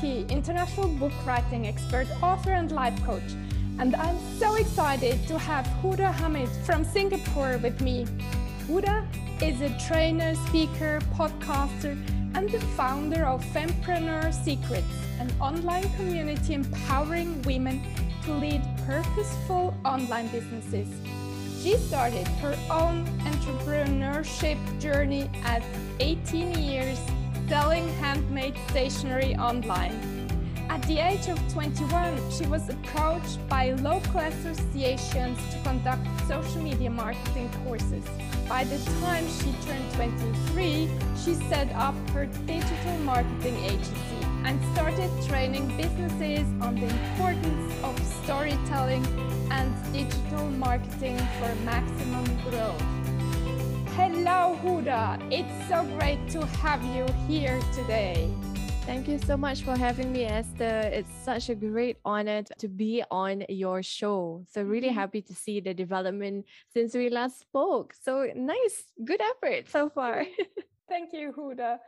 Aki, international book writing expert, author, and life coach. And I'm so excited to have Huda Hamid from Singapore with me. Huda is a trainer, speaker, podcaster, and the founder of Fempreneur Secrets, an online community empowering women to lead purposeful online businesses. She started her own entrepreneurship journey at 18 years selling handmade stationery online. At the age of 21, she was approached by local associations to conduct social media marketing courses. By the time she turned 23, she set up her digital marketing agency and started training businesses on the importance of storytelling and digital marketing for maximum growth. Hello, Huda. It's so great to have you here today. Thank you so much for having me, Esther. It's such a great honor to be on your show. So, really mm-hmm. happy to see the development since we last spoke. So, nice, good effort so far. Thank you, Huda.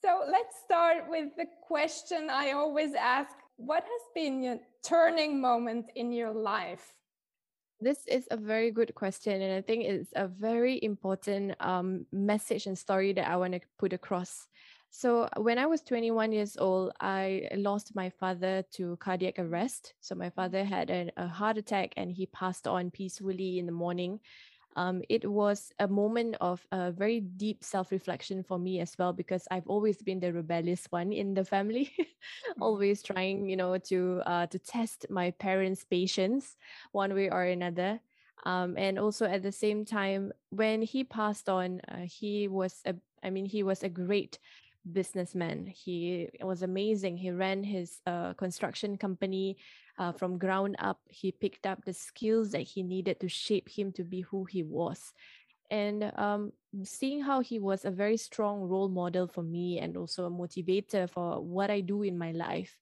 So, let's start with the question I always ask What has been your turning moment in your life? This is a very good question, and I think it's a very important um, message and story that I want to put across. So, when I was 21 years old, I lost my father to cardiac arrest. So, my father had a heart attack and he passed on peacefully in the morning um, it was a moment of a very deep self reflection for me as well, because I've always been the rebellious one in the family, mm-hmm. always trying, you know, to uh, to test my parents' patience one way or another. Um, and also at the same time, when he passed on, uh, he was a, I mean, he was a great businessman. He was amazing. He ran his uh, construction company uh, from ground up. He picked up the skills that he needed to shape him to be who he was. And um, seeing how he was a very strong role model for me and also a motivator for what I do in my life.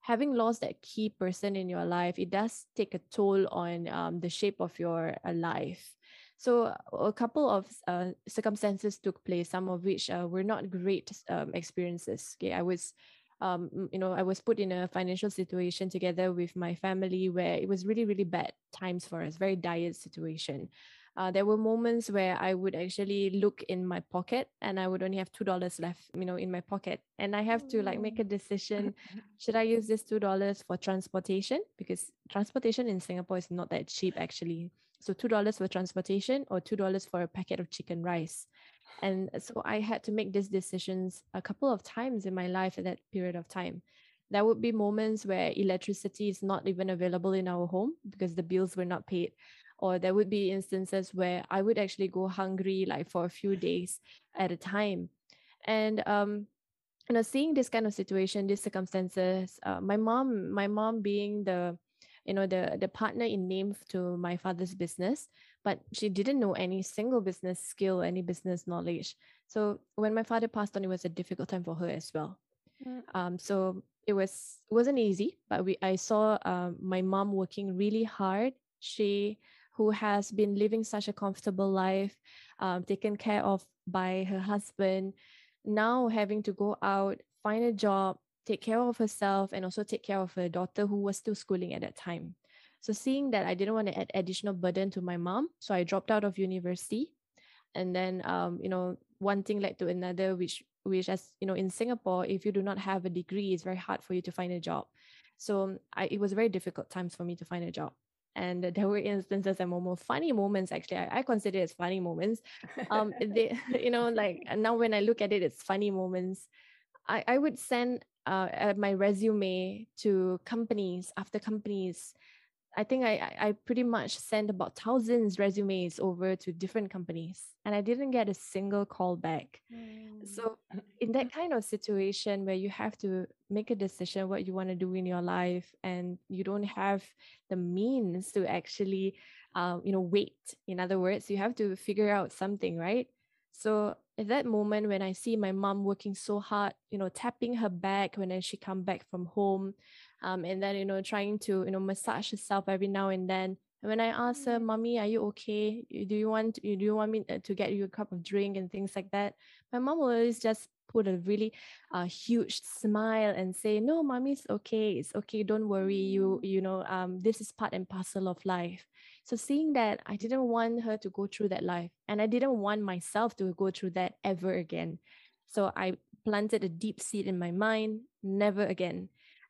Having lost that key person in your life, it does take a toll on um, the shape of your uh, life. So a couple of uh, circumstances took place, some of which uh, were not great um, experiences. Okay, I was um, you know, I was put in a financial situation together with my family where it was really, really bad times for us, very dire situation. Uh, there were moments where I would actually look in my pocket and I would only have two dollars left, you know, in my pocket, and I have to like make a decision: should I use this two dollars for transportation because transportation in Singapore is not that cheap actually. So two dollars for transportation or two dollars for a packet of chicken rice. And so I had to make these decisions a couple of times in my life at that period of time. There would be moments where electricity is not even available in our home because the bills were not paid. Or there would be instances where I would actually go hungry like for a few days at a time. And um, you know, seeing this kind of situation, these circumstances, uh, my mom, my mom being the you know the the partner in name to my father's business but she didn't know any single business skill any business knowledge. So when my father passed on it was a difficult time for her as well. Mm. um, so it was it wasn't easy but we i saw um, my mom working really hard. She who has been living such a comfortable life um, taken care of by her husband now having to go out find a job take care of herself and also take care of her daughter who was still schooling at that time. So seeing that I didn't want to add additional burden to my mom, so I dropped out of university. And then um, you know, one thing led to another, which which as you know, in Singapore, if you do not have a degree, it's very hard for you to find a job. So I, it was very difficult times for me to find a job. And there were instances and more funny moments actually. I, I consider it as funny moments. Um, they, you know, like now when I look at it, it's funny moments. I, I would send uh, my resume to companies after companies. I think I, I pretty much sent about thousands resumes over to different companies and I didn't get a single call back. Mm. So in that kind of situation where you have to make a decision what you want to do in your life and you don't have the means to actually um, you know wait in other words you have to figure out something right so at that moment when I see my mom working so hard, you know, tapping her back when she come back from home, um, and then you know trying to you know massage herself every now and then. And when I ask her, "Mommy, are you okay? Do you want do you want me uh, to get you a cup of drink and things like that?" My mom will always just put a really uh, huge smile and say, "No, mommy's okay. It's okay. Don't worry. You, mm. you know, um, this is part and parcel of life." So seeing that, I didn't want her to go through that life, and I didn't want myself to go through that ever again. So I planted a deep seed in my mind, never again.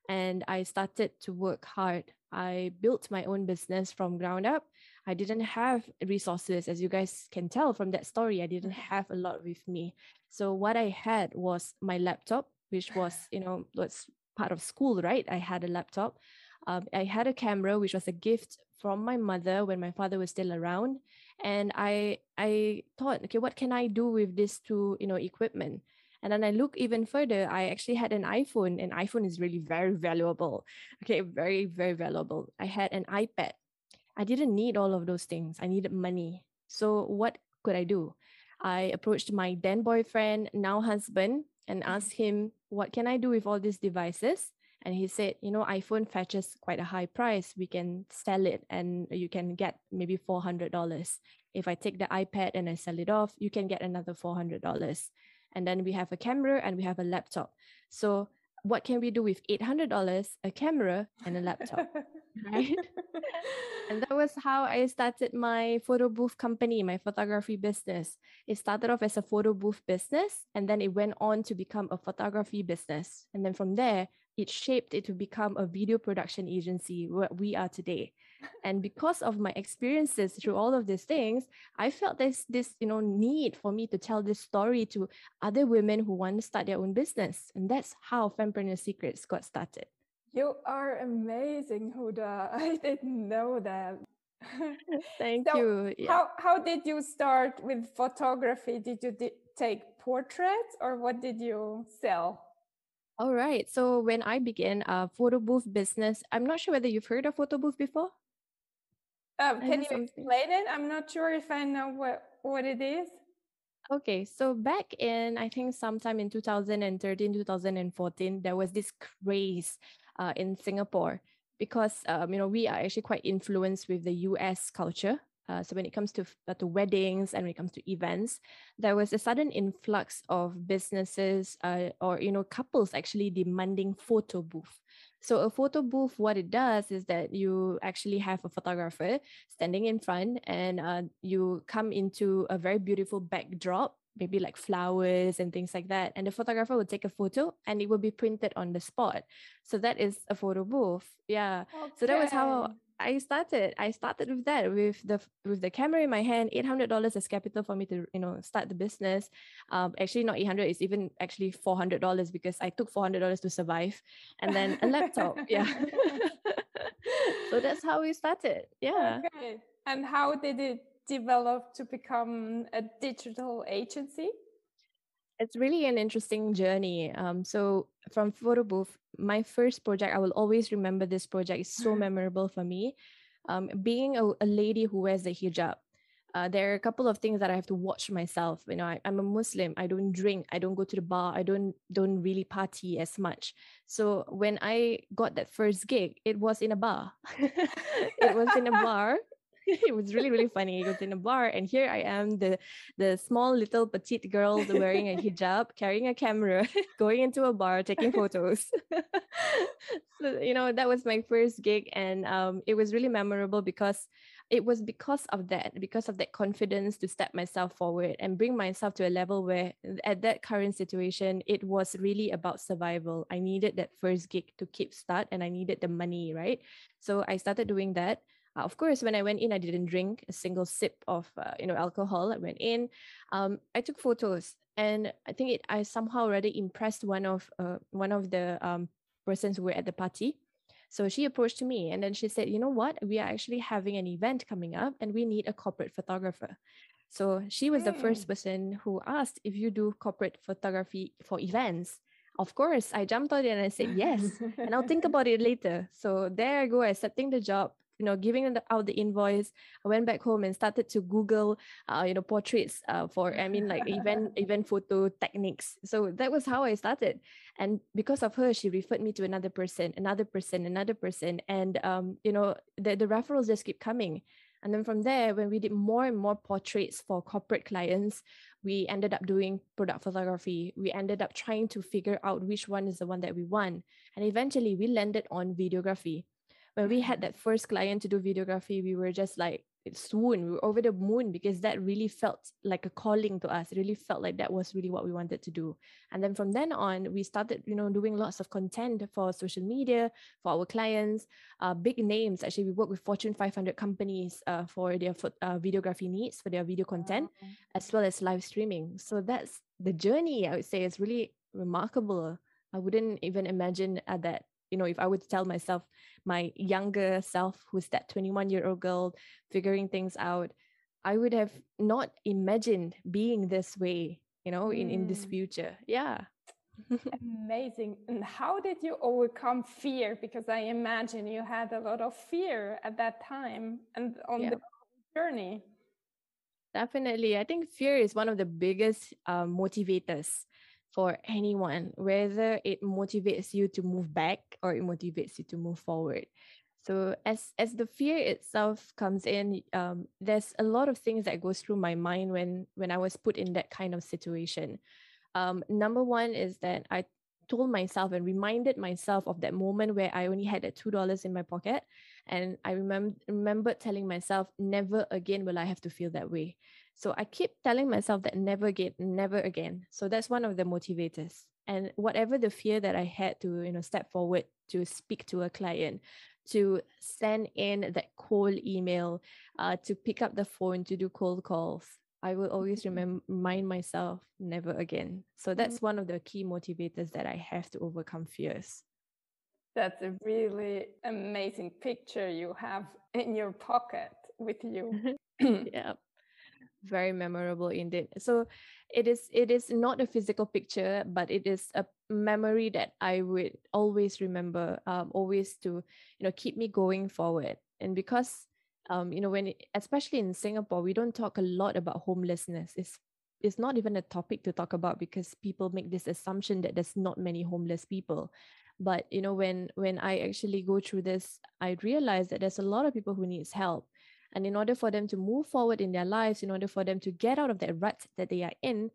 And I started to work hard. I built my own business from ground up. I didn't have resources, as you guys can tell from that story. I didn't mm-hmm. have a lot with me. So what I had was my laptop, which was, you know, was part of school, right? I had a laptop. Um, I had a camera, which was a gift from my mother when my father was still around. And I I thought, okay, what can I do with this two, you know, equipment? And then I look even further, I actually had an iPhone, and iPhone is really very valuable. Okay, very, very valuable. I had an iPad I didn't need all of those things. I needed money. So what could I do? I approached my then boyfriend, now husband, and mm-hmm. asked him, What can I do with all these devices? And he said, You know, iPhone fetches quite a high price. We can sell it and you can get maybe $400. If I take the iPad and I sell it off, you can get another $400. And then we have a camera and we have a laptop. So, what can we do with $800? A camera and a laptop. right? and that was how I started my photo booth company, my photography business. It started off as a photo booth business, and then it went on to become a photography business. And then from there, it shaped it to become a video production agency, where we are today. And because of my experiences through all of these things, I felt this this, you know, need for me to tell this story to other women who want to start their own business. And that's how Fempreneur Secrets got started. You are amazing, Huda. I didn't know that. Thank so you. Yeah. How how did you start with photography? Did you take portraits or what did you sell? All right. So when I began a photo booth business, I'm not sure whether you've heard of photo booth before. Um, can you something. explain it? I'm not sure if I know what what it is. Okay, so back in I think sometime in 2013, 2014, there was this craze uh, in Singapore because um, you know we are actually quite influenced with the US culture. Uh, so when it comes to uh, to weddings and when it comes to events, there was a sudden influx of businesses uh, or you know couples actually demanding photo booth. So a photo booth, what it does is that you actually have a photographer standing in front, and uh, you come into a very beautiful backdrop maybe like flowers and things like that. And the photographer will take a photo and it will be printed on the spot. So that is a photo booth. Yeah. Okay. So that was how I started. I started with that, with the with the camera in my hand, eight hundred dollars as capital for me to you know start the business. Um, actually not eight hundred, it's even actually four hundred dollars because I took four hundred dollars to survive, and then a laptop. yeah. so that's how we started. Yeah. Okay. And how did it develop to become a digital agency? It's really an interesting journey. Um, so from photo booth, my first project, I will always remember this project. It's so memorable for me. Um, being a, a, lady who wears the hijab, uh, there are a couple of things that I have to watch myself. You know, I, am a Muslim. I don't drink. I don't go to the bar. I don't don't really party as much. So when I got that first gig, it was in a bar. it was in a bar it was really really funny. It was in a bar, and here I am, the the small little petite girl wearing a hijab, carrying a camera, going into a bar, taking photos. so you know that was my first gig, and um, it was really memorable because it was because of that, because of that confidence to step myself forward and bring myself to a level where, at that current situation, it was really about survival. I needed that first gig to keep start, and I needed the money, right? So I started doing that. Uh, of course, when I went in, I didn't drink a single sip of uh, you know alcohol. I went in, um, I took photos, and I think it I somehow already impressed one of uh, one of the um, persons who were at the party. So she approached me, and then she said, "You know what? We are actually having an event coming up, and we need a corporate photographer." So she was the first hmm. person who asked if you do corporate photography for events. Of course, I jumped on it and I said yes, and I'll think about it later. So there I go, accepting the job you know giving out the invoice i went back home and started to google uh, you know portraits uh, for i mean like event event photo techniques so that was how i started and because of her she referred me to another person another person another person and um, you know the, the referrals just keep coming And then from there, when we did more and more portraits for corporate clients, we ended up doing product photography. We ended up trying to figure out which one is the one that we want. And eventually we landed on videography. When we had that first client to do videography, we were just like, swoon. We were over the moon because that really felt like a calling to us. It really felt like that was really what we wanted to do. And then from then on, we started, you know, doing lots of content for social media for our clients, uh, big names. Actually, we work with Fortune 500 companies uh, for their uh, videography needs, for their video content, as well as live streaming. So that's the journey. I would say is really remarkable. I wouldn't even imagine uh, that you know, if I would tell myself, my younger self, who's that 21 year old girl figuring things out, I would have not imagined being this way, you know, in, in this mm. future. Yeah. Amazing. And how did you overcome fear? Because I imagine you had a lot of fear at that time and on yeah. the journey. Definitely. I think fear is one of the biggest uh, motivators for anyone, whether it motivates you to move back or it motivates you to move forward. So as as the fear itself comes in, um, there's a lot of things that goes through my mind when when I was put in that kind of situation. Um, number one is that I told myself and reminded myself of that moment where I only had that two dollars in my pocket, and I remember remembered telling myself, never again will I have to feel that way. So I keep telling myself that never again, never again. So that's one of the motivators. And whatever the fear that I had to, you know, step forward to speak to a client, to send in that cold email, uh, to pick up the phone to do cold calls, I will always mm-hmm. remember, remind myself never again. So that's mm-hmm. one of the key motivators that I have to overcome fears. That's a really amazing picture you have in your pocket with you. yeah very memorable indeed. So it is it is not a physical picture but it is a memory that i would always remember um, always to you know keep me going forward. And because um, you know when it, especially in singapore we don't talk a lot about homelessness. It's it's not even a topic to talk about because people make this assumption that there's not many homeless people. But you know when when i actually go through this i realize that there's a lot of people who needs help and in order for them to move forward in their lives, in order for them to get out of that rut that they are in,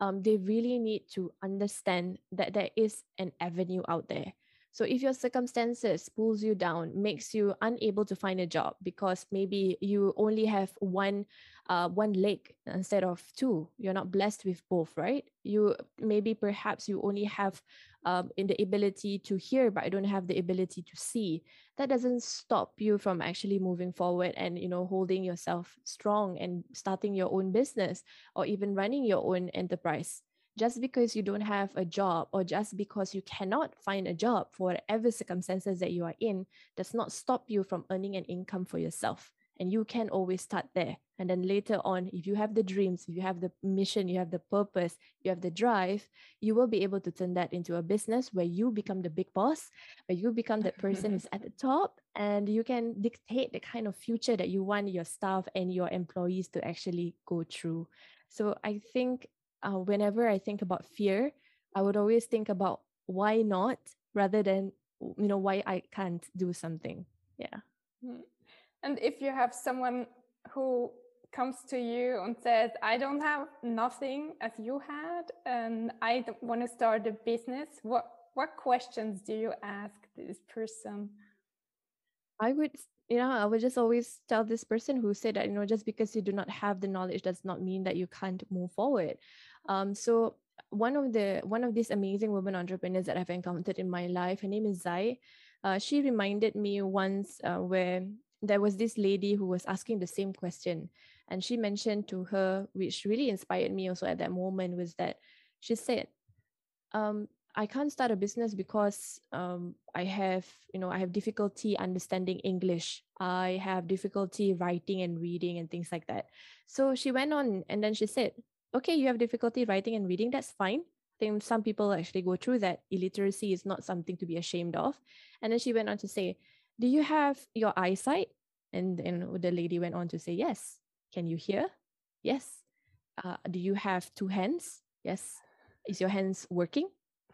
um, they really need to understand that there is an avenue out there. So if your circumstances pulls you down, makes you unable to find a job because maybe you only have one uh, one leg instead of two, you're not blessed with both, right? You maybe perhaps you only have um, in the ability to hear, but I don't have the ability to see. That doesn't stop you from actually moving forward and you know holding yourself strong and starting your own business or even running your own enterprise just because you don't have a job or just because you cannot find a job for whatever circumstances that you are in does not stop you from earning an income for yourself and you can always start there and then later on if you have the dreams if you have the mission you have the purpose you have the drive you will be able to turn that into a business where you become the big boss where you become that person who's at the top and you can dictate the kind of future that you want your staff and your employees to actually go through so i think uh, whenever I think about fear, I would always think about why not rather than you know why I can't do something. Yeah. And if you have someone who comes to you and says, "I don't have nothing as you had, and I want to start a business," what what questions do you ask this person? I would you know, I would just always tell this person who said that, you know, just because you do not have the knowledge does not mean that you can't move forward. Um, so one of the one of these amazing women entrepreneurs that I've encountered in my life, her name is Zai. Uh, she reminded me once uh, where there was this lady who was asking the same question, and she mentioned to her, which really inspired me also at that moment, was that she said, um, I can't start a business because um, I have, you know, I have difficulty understanding English. I have difficulty writing and reading and things like that. So she went on and then she said, okay, you have difficulty writing and reading. That's fine. I think some people actually go through that. Illiteracy is not something to be ashamed of. And then she went on to say, do you have your eyesight? And then the lady went on to say, yes. Can you hear? Yes. Uh, do you have two hands? Yes. Is your hands working?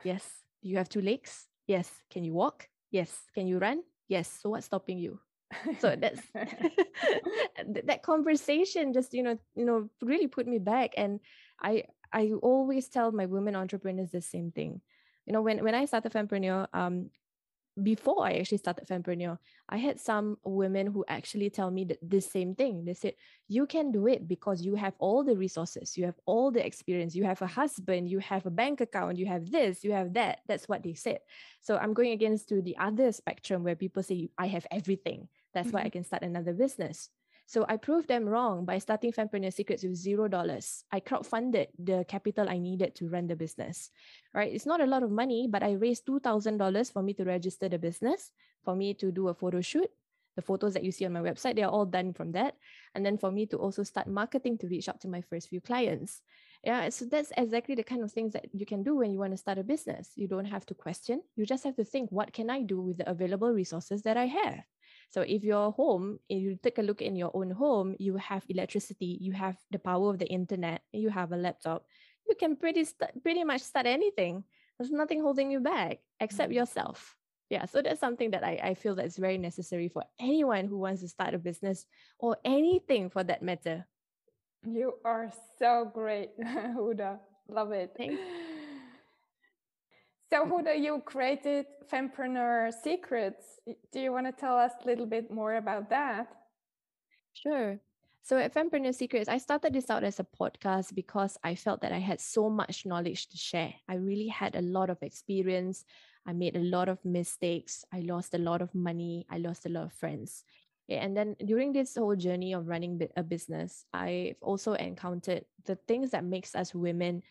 Yes. Do you have two legs? Yes. Can you walk? Yes. Can you run? Yes. So what's stopping you? so that's that conversation just you know you know really put me back and i i always tell my women entrepreneurs the same thing you know when when i started fempreneur um before I actually started Fempreneur, I had some women who actually tell me that this same thing. They said, you can do it because you have all the resources, you have all the experience, you have a husband, you have a bank account, you have this, you have that. That's what they said. So I'm going against to the other spectrum where people say, I have everything. That's mm-hmm. why I can start another business. So I proved them wrong by starting Fempreneur Secrets with zero dollars. I crowdfunded the capital I needed to run the business. Right? It's not a lot of money, but I raised two thousand dollars for me to register the business, for me to do a photo shoot. The photos that you see on my website, they are all done from that. And then for me to also start marketing to reach out to my first few clients. Yeah, so that's exactly the kind of things that you can do when you want to start a business. You don't have to question. You just have to think, what can I do with the available resources that I have? So if your home, if you take a look in your own home, you have electricity, you have the power of the internet, you have a laptop, you can pretty st- pretty much start anything. There's nothing holding you back except mm-hmm. yourself. Yeah, so that's something that I, I feel that's very necessary for anyone who wants to start a business or anything for that matter. You are so great, Huda. Love it. Thanks. So, Huda, you created Fempreneur Secrets. Do you want to tell us a little bit more about that? Sure. So at Fempreneur Secrets, I started this out as a podcast because I felt that I had so much knowledge to share. I really had a lot of experience. I made a lot of mistakes. I lost a lot of money. I lost a lot of friends. And then during this whole journey of running a business, I've also encountered the things that makes us women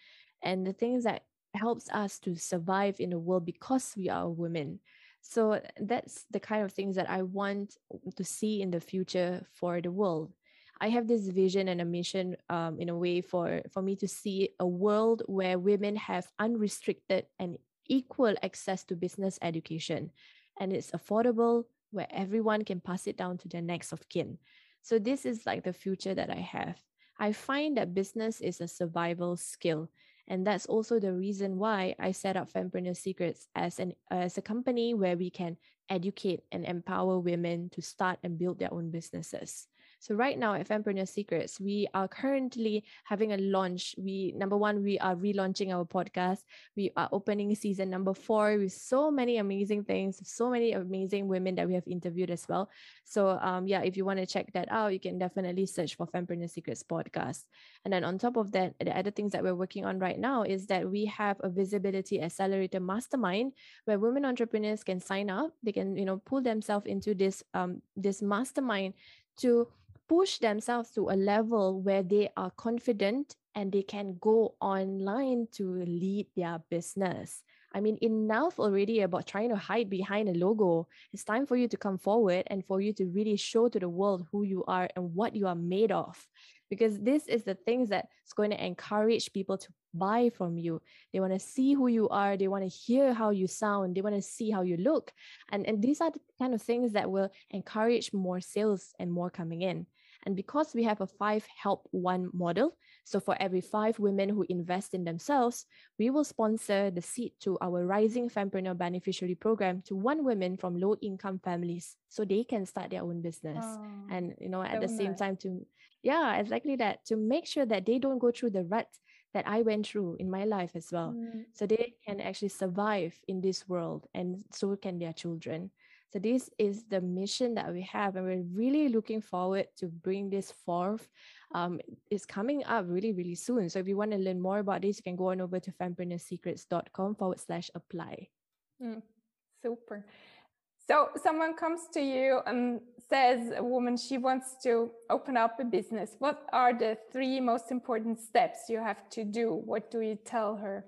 and the things that helps us to survive in the world because we are women. So that's the kind of things that I want to see in the future for the world. I have this vision and a mission um, in a way for, for me to see a world where women have unrestricted and equal access to business education. And it's affordable, where everyone can pass it down to their next of kin. So, this is like the future that I have. I find that business is a survival skill. And that's also the reason why I set up Fempreneur Secrets as an as a company where we can educate and empower women to start and build their own businesses. So right now at Fempreneur Secrets, we are currently having a launch. We number one, we are relaunching our podcast. We are opening season number four with so many amazing things, so many amazing women that we have interviewed as well. So um, yeah, if you want to check that out, you can definitely search for Fempreneur Secrets podcast. And then on top of that, the other things that we're working on right now is that we have a visibility accelerator mastermind where women entrepreneurs can sign up. They can you know pull themselves into this um this mastermind to push themselves to a level where they are confident and they can go online to lead their business. I mean, enough already about trying to hide behind a logo. It's time for you to come forward and for you to really show to the world who you are and what you are made of. Because this is the things that's going to encourage people to buy from you. They want to see who you are. They want to hear how you sound. They want to see how you look. And, and these are the kind of things that will encourage more sales and more coming in. And because we have a five help one model, so for every five women who invest in themselves, we will sponsor the seed to our Rising Fempreneur Beneficiary Program to one women from low income families so they can start their own business. Oh, and, you know, at the same nice. time to, yeah, exactly that, to make sure that they don't go through the rut that I went through in my life as well. Mm. So they can actually survive in this world and so can their children. So this is the mission that we have, and we're really looking forward to bring this forth. Um, it's coming up really, really soon. So if you want to learn more about this, you can go on over to fempreneursecrets.com forward slash apply. Mm, super. So someone comes to you and says a woman she wants to open up a business. What are the three most important steps you have to do? What do you tell her?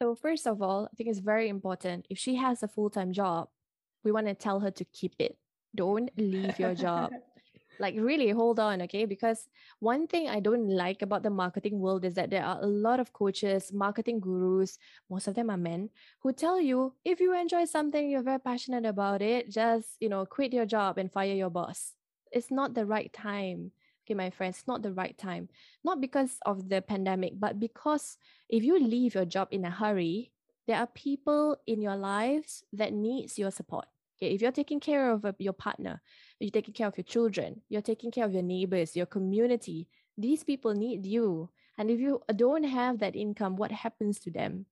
So first of all, I think it's very important if she has a full-time job, we want to tell her to keep it. Don't leave your job. like really hold on okay because one thing i don't like about the marketing world is that there are a lot of coaches marketing gurus most of them are men who tell you if you enjoy something you're very passionate about it just you know quit your job and fire your boss it's not the right time okay my friends not the right time not because of the pandemic but because if you leave your job in a hurry there are people in your lives that needs your support Okay, if you're taking care of uh, your partner, you're taking care of your children, you're taking care of your neighbors, your community, these people need you. And if you don't have that income, what happens to them?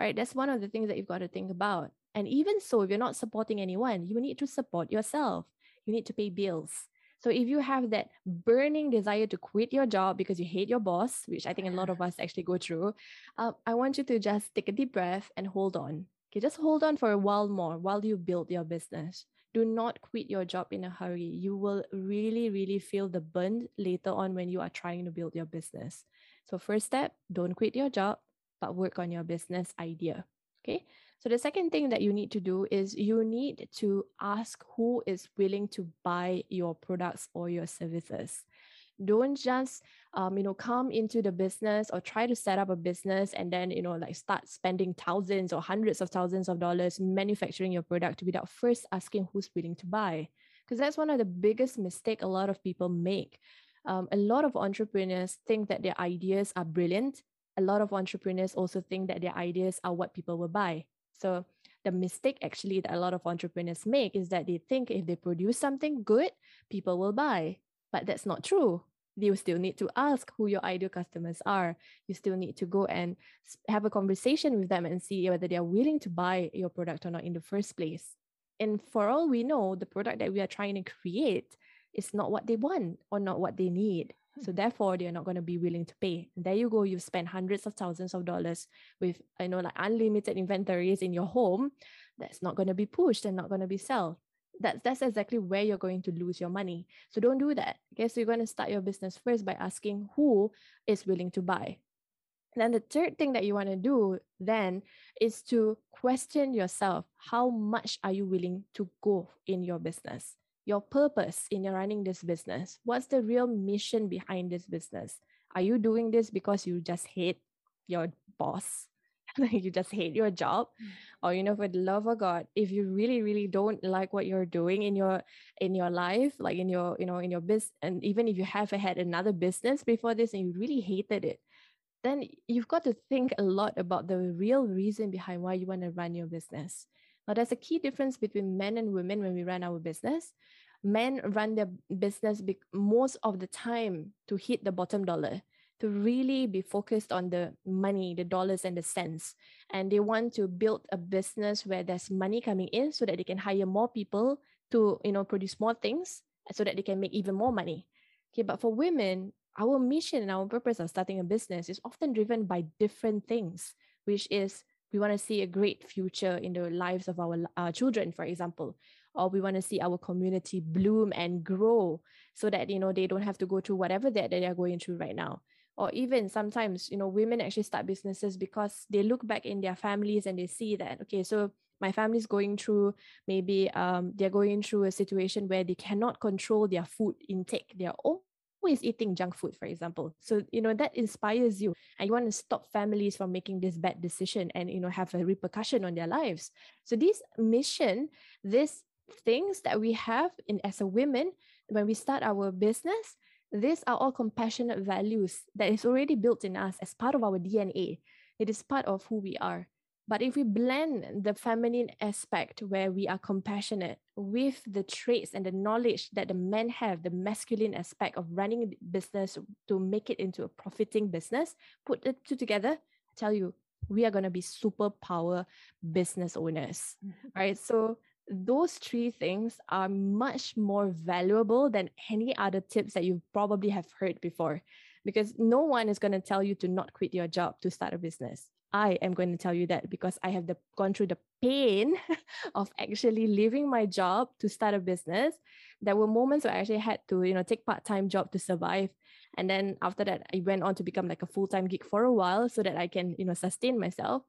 Right? That's one of the things that you've got to think about. And even so, if you're not supporting anyone, you need to support yourself. You need to pay bills. So if you have that burning desire to quit your job because you hate your boss, which I think a lot of us actually go through, uh, I want you to just take a deep breath and hold on. Okay, just hold on for a while more while you build your business. Do not quit your job in a hurry. You will really, really feel the burn later on when you are trying to build your business. So, first step, don't quit your job, but work on your business idea. Okay. So the second thing that you need to do is you need to ask who is willing to buy your products or your services. Don't just um, you know come into the business or try to set up a business and then you know like start spending thousands or hundreds of thousands of dollars manufacturing your product without first asking who's willing to buy. Because that's one of the biggest mistake a lot of people make. Um, a lot of entrepreneurs think that their ideas are brilliant. A lot of entrepreneurs also think that their ideas are what people will buy. So the mistake actually that a lot of entrepreneurs make is that they think if they produce something good, people will buy. But that's not true. You still need to ask who your ideal customers are. You still need to go and have a conversation with them and see whether they are willing to buy your product or not in the first place. And for all we know, the product that we are trying to create is not what they want or not what they need. So therefore, they're not going to be willing to pay. And there you go. You've spent hundreds of thousands of dollars with, you know, like unlimited inventories in your home. That's not going to be pushed and not going to be sold. That's that's exactly where you're going to lose your money. So don't do that. Okay. So you're going to start your business first by asking who is willing to buy. And then the third thing that you want to do then is to question yourself. How much are you willing to go in your business? your purpose in running this business. What's the real mission behind this business? Are you doing this because you just hate your boss? you just hate your job mm. or you know for the love of god if you really really don't like what you're doing in your in your life like in your you know in your business and even if you have had another business before this and you really hated it then you've got to think a lot about the real reason behind why you want to run your business now, there's a key difference between men and women when we run our business. Men run their business be- most of the time to hit the bottom dollar, to really be focused on the money, the dollars, and the cents. And they want to build a business where there's money coming in so that they can hire more people to, you know, produce more things so that they can make even more money. Okay, but for women, our mission and our purpose of starting a business is often driven by different things, which is we want to see a great future in the lives of our children for example or we want to see our community bloom and grow so that you know they don't have to go through whatever that they are going through right now or even sometimes you know women actually start businesses because they look back in their families and they see that okay so my family's going through maybe um, they're going through a situation where they cannot control their food intake they're always eating junk food, for example. So, you know, that inspires you and you want to stop families from making this bad decision and, you know, have a repercussion on their lives. So this mission, these things that we have in as a women, when we start our business, these are all compassionate values that is already built in us as part of our DNA. It is part of who we are. But if we blend the feminine aspect where we are compassionate with the traits and the knowledge that the men have, the masculine aspect of running business to make it into a profiting business, put the two together, I tell you, we are going to be superpower business owners, mm-hmm. right? So those three things are much more valuable than any other tips that you probably have heard before because no one is going to tell you to not quit your job to start a business I am going to tell you that because I have the, gone through the pain of actually leaving my job to start a business. There were moments where I actually had to, you know, take part-time job to survive. And then after that, I went on to become like a full-time gig for a while so that I can, you know, sustain myself.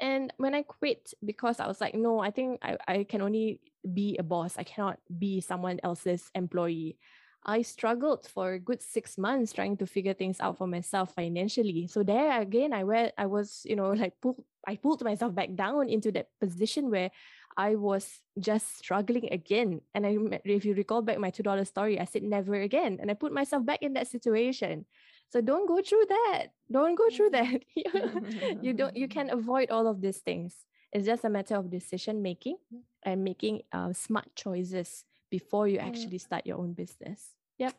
And when I quit, because I was like, no, I think I, I can only be a boss. I cannot be someone else's employee. I struggled for a good six months trying to figure things out for myself financially. So there again, I went, I was, you know, like pull, I pulled myself back down into that position where I was just struggling again. And I, if you recall back my two dollar story, I said never again, and I put myself back in that situation. So don't go through that. Don't go through that. you don't. You can avoid all of these things. It's just a matter of decision making and making uh, smart choices before you mm. actually start your own business. Yep.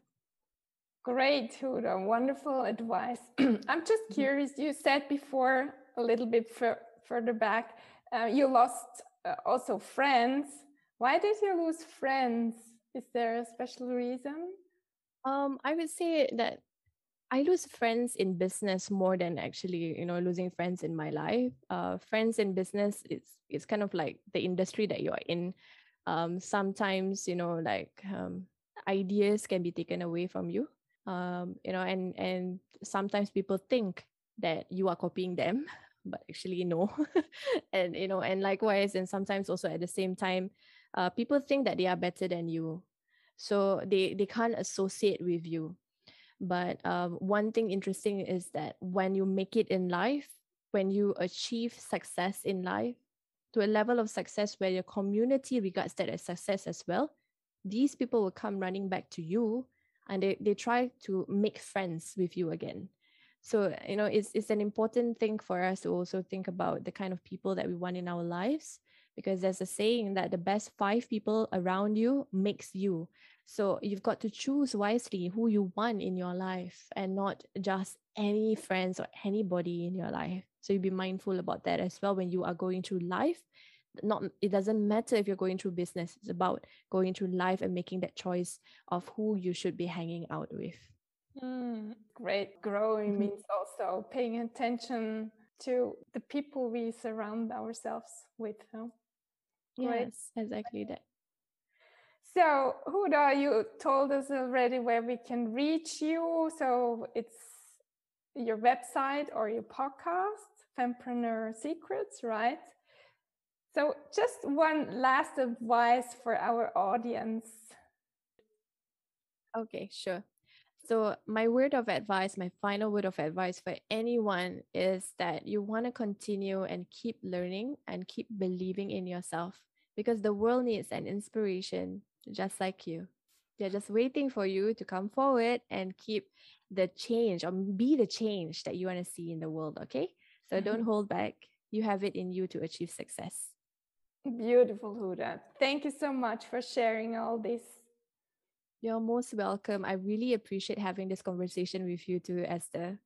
Great, Huda. Wonderful advice. I'm just mm-hmm. curious. You said before a little bit further back, uh, you lost uh, also friends. Why did you lose friends? Is there a special reason? Um, I would say that I lose friends in business more than actually, you know, losing friends in my life. Uh, friends in business, it's it's kind of like the industry that you are in. Um, sometimes, you know, like um, ideas can be taken away from you. Um, you know, and and sometimes people think that you are copying them, but actually no. and you know, and likewise, and sometimes also at the same time, uh, people think that they are better than you so they they can't associate with you but um, one thing interesting is that when you make it in life when you achieve success in life to a level of success where your community regards that as success as well these people will come running back to you and they, they try to make friends with you again. So you know it's, it's an important thing for us to also think about the kind of people that we want in our lives because there's a saying that the best five people around you makes you so you've got to choose wisely who you want in your life and not just any friends or anybody in your life. So you be mindful about that as well when you are going through life. Not it doesn't matter if you're going through business. It's about going through life and making that choice of who you should be hanging out with. Mm, great. Growing mm-hmm. means also paying attention to the people we surround ourselves with. Huh? Yes, exactly that. So, Huda, you told us already where we can reach you. So, it's your website or your podcast, Fempreneur Secrets, right? So, just one last advice for our audience. Okay, sure. So, my word of advice, my final word of advice for anyone is that you want to continue and keep learning and keep believing in yourself because the world needs an inspiration just like you. They're just waiting for you to come forward and keep the change or be the change that you want to see in the world. Okay. So mm-hmm. don't hold back. You have it in you to achieve success. Beautiful, Huda. Thank you so much for sharing all this. You're most welcome. I really appreciate having this conversation with you too, Esther.